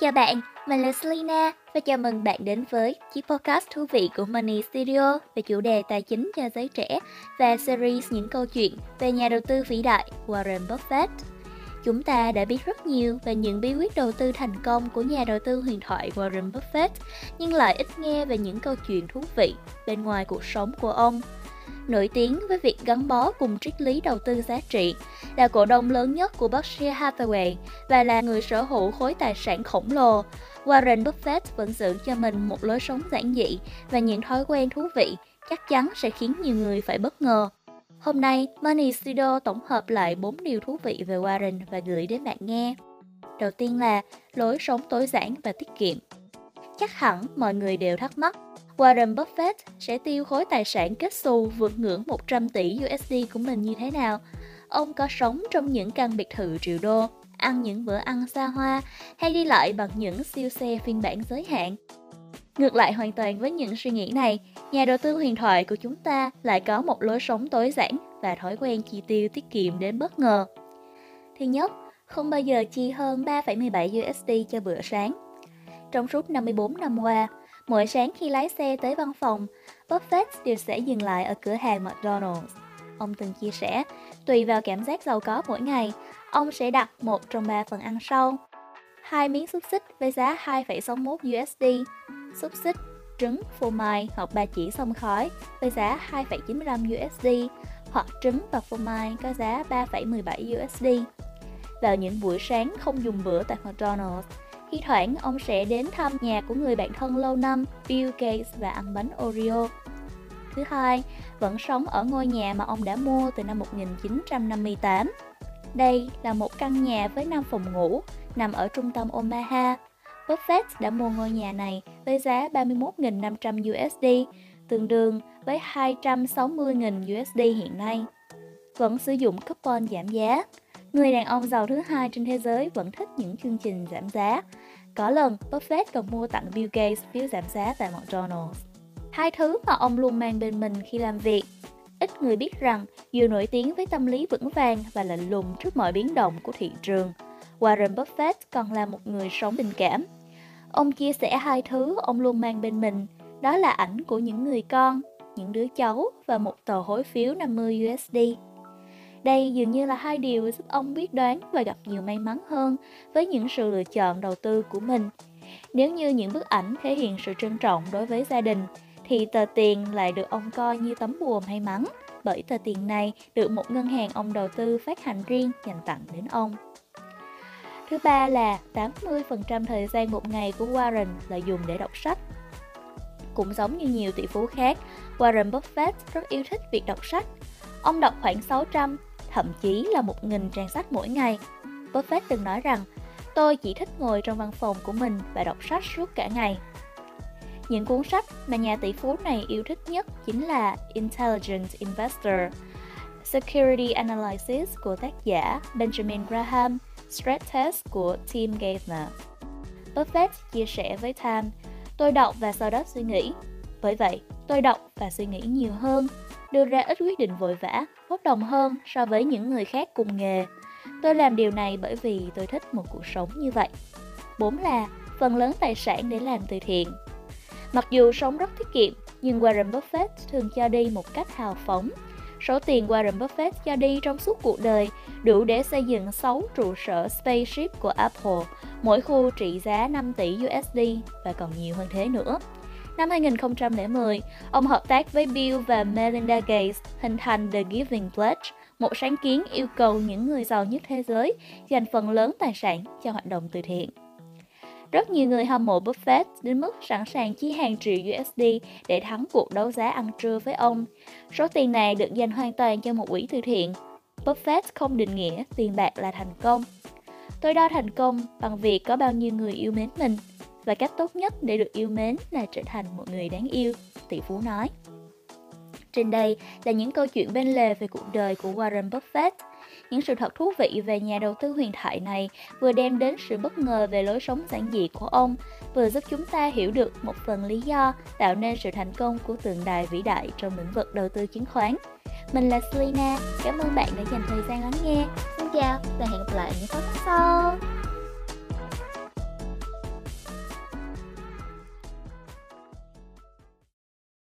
Chào bạn, mình là Selina và chào mừng bạn đến với chiếc podcast thú vị của Money Studio về chủ đề tài chính cho giới trẻ và series những câu chuyện về nhà đầu tư vĩ đại Warren Buffett. Chúng ta đã biết rất nhiều về những bí quyết đầu tư thành công của nhà đầu tư huyền thoại Warren Buffett, nhưng lại ít nghe về những câu chuyện thú vị bên ngoài cuộc sống của ông nổi tiếng với việc gắn bó cùng triết lý đầu tư giá trị, là cổ đông lớn nhất của Berkshire Hathaway và là người sở hữu khối tài sản khổng lồ. Warren Buffett vẫn giữ cho mình một lối sống giản dị và những thói quen thú vị chắc chắn sẽ khiến nhiều người phải bất ngờ. Hôm nay, Money Studio tổng hợp lại 4 điều thú vị về Warren và gửi đến bạn nghe. Đầu tiên là lối sống tối giản và tiết kiệm. Chắc hẳn mọi người đều thắc mắc Warren Buffett sẽ tiêu khối tài sản kết xù vượt ngưỡng 100 tỷ USD của mình như thế nào? Ông có sống trong những căn biệt thự triệu đô, ăn những bữa ăn xa hoa hay đi lại bằng những siêu xe phiên bản giới hạn? Ngược lại hoàn toàn với những suy nghĩ này, nhà đầu tư huyền thoại của chúng ta lại có một lối sống tối giản và thói quen chi tiêu tiết kiệm đến bất ngờ. Thứ nhất, không bao giờ chi hơn 3,17 USD cho bữa sáng. Trong suốt 54 năm qua, Mỗi sáng khi lái xe tới văn phòng, Buffett đều sẽ dừng lại ở cửa hàng McDonald's. Ông từng chia sẻ, tùy vào cảm giác giàu có mỗi ngày, ông sẽ đặt một trong ba phần ăn sau. Hai miếng xúc xích với giá 2,61 USD, xúc xích, trứng, phô mai hoặc ba chỉ xông khói với giá 2,95 USD hoặc trứng và phô mai có giá 3,17 USD. Vào những buổi sáng không dùng bữa tại McDonald's, khi thoảng ông sẽ đến thăm nhà của người bạn thân lâu năm Bill Gates và ăn bánh Oreo. Thứ hai, vẫn sống ở ngôi nhà mà ông đã mua từ năm 1958. Đây là một căn nhà với 5 phòng ngủ, nằm ở trung tâm Omaha. Buffett đã mua ngôi nhà này với giá 31.500 USD, tương đương với 260.000 USD hiện nay. Vẫn sử dụng coupon giảm giá. Người đàn ông giàu thứ hai trên thế giới vẫn thích những chương trình giảm giá, có lần, Buffett còn mua tặng Bill Gates phiếu giảm giá tại McDonald's. Hai thứ mà ông luôn mang bên mình khi làm việc. Ít người biết rằng, dù nổi tiếng với tâm lý vững vàng và lạnh lùng trước mọi biến động của thị trường, Warren Buffett còn là một người sống tình cảm. Ông chia sẻ hai thứ ông luôn mang bên mình, đó là ảnh của những người con, những đứa cháu và một tờ hối phiếu 50 USD. Đây dường như là hai điều giúp ông biết đoán và gặp nhiều may mắn hơn với những sự lựa chọn đầu tư của mình. Nếu như những bức ảnh thể hiện sự trân trọng đối với gia đình, thì tờ tiền lại được ông coi như tấm bùa may mắn, bởi tờ tiền này được một ngân hàng ông đầu tư phát hành riêng dành tặng đến ông. Thứ ba là 80% thời gian một ngày của Warren là dùng để đọc sách. Cũng giống như nhiều tỷ phú khác, Warren Buffett rất yêu thích việc đọc sách. Ông đọc khoảng 600 thậm chí là một nghìn trang sách mỗi ngày. Buffett từng nói rằng, tôi chỉ thích ngồi trong văn phòng của mình và đọc sách suốt cả ngày. Những cuốn sách mà nhà tỷ phú này yêu thích nhất chính là Intelligent Investor, Security Analysis của tác giả Benjamin Graham, Stress Test của Tim Geithner. Buffett chia sẻ với Time, tôi đọc và sau đó suy nghĩ. Bởi vậy, tôi đọc và suy nghĩ nhiều hơn đưa ra ít quyết định vội vã, bốc đồng hơn so với những người khác cùng nghề. Tôi làm điều này bởi vì tôi thích một cuộc sống như vậy. 4 là phần lớn tài sản để làm từ thiện. Mặc dù sống rất tiết kiệm, nhưng Warren Buffett thường cho đi một cách hào phóng. Số tiền Warren Buffett cho đi trong suốt cuộc đời đủ để xây dựng 6 trụ sở spaceship của Apple, mỗi khu trị giá 5 tỷ USD và còn nhiều hơn thế nữa. Năm 2010, ông hợp tác với Bill và Melinda Gates hình thành The Giving Pledge, một sáng kiến yêu cầu những người giàu nhất thế giới dành phần lớn tài sản cho hoạt động từ thiện. Rất nhiều người hâm mộ Buffett đến mức sẵn sàng chi hàng triệu USD để thắng cuộc đấu giá ăn trưa với ông. Số tiền này được dành hoàn toàn cho một quỹ từ thiện. Buffett không định nghĩa tiền bạc là thành công. Tôi đo thành công bằng việc có bao nhiêu người yêu mến mình – và cách tốt nhất để được yêu mến là trở thành một người đáng yêu, tỷ phú nói. Trên đây là những câu chuyện bên lề về cuộc đời của Warren Buffett. Những sự thật thú vị về nhà đầu tư huyền thoại này vừa đem đến sự bất ngờ về lối sống giản dị của ông, vừa giúp chúng ta hiểu được một phần lý do tạo nên sự thành công của tượng đài vĩ đại trong lĩnh vực đầu tư chứng khoán. Mình là Selena, cảm ơn bạn đã dành thời gian lắng nghe. Xin chào và hẹn gặp lại những podcast sau.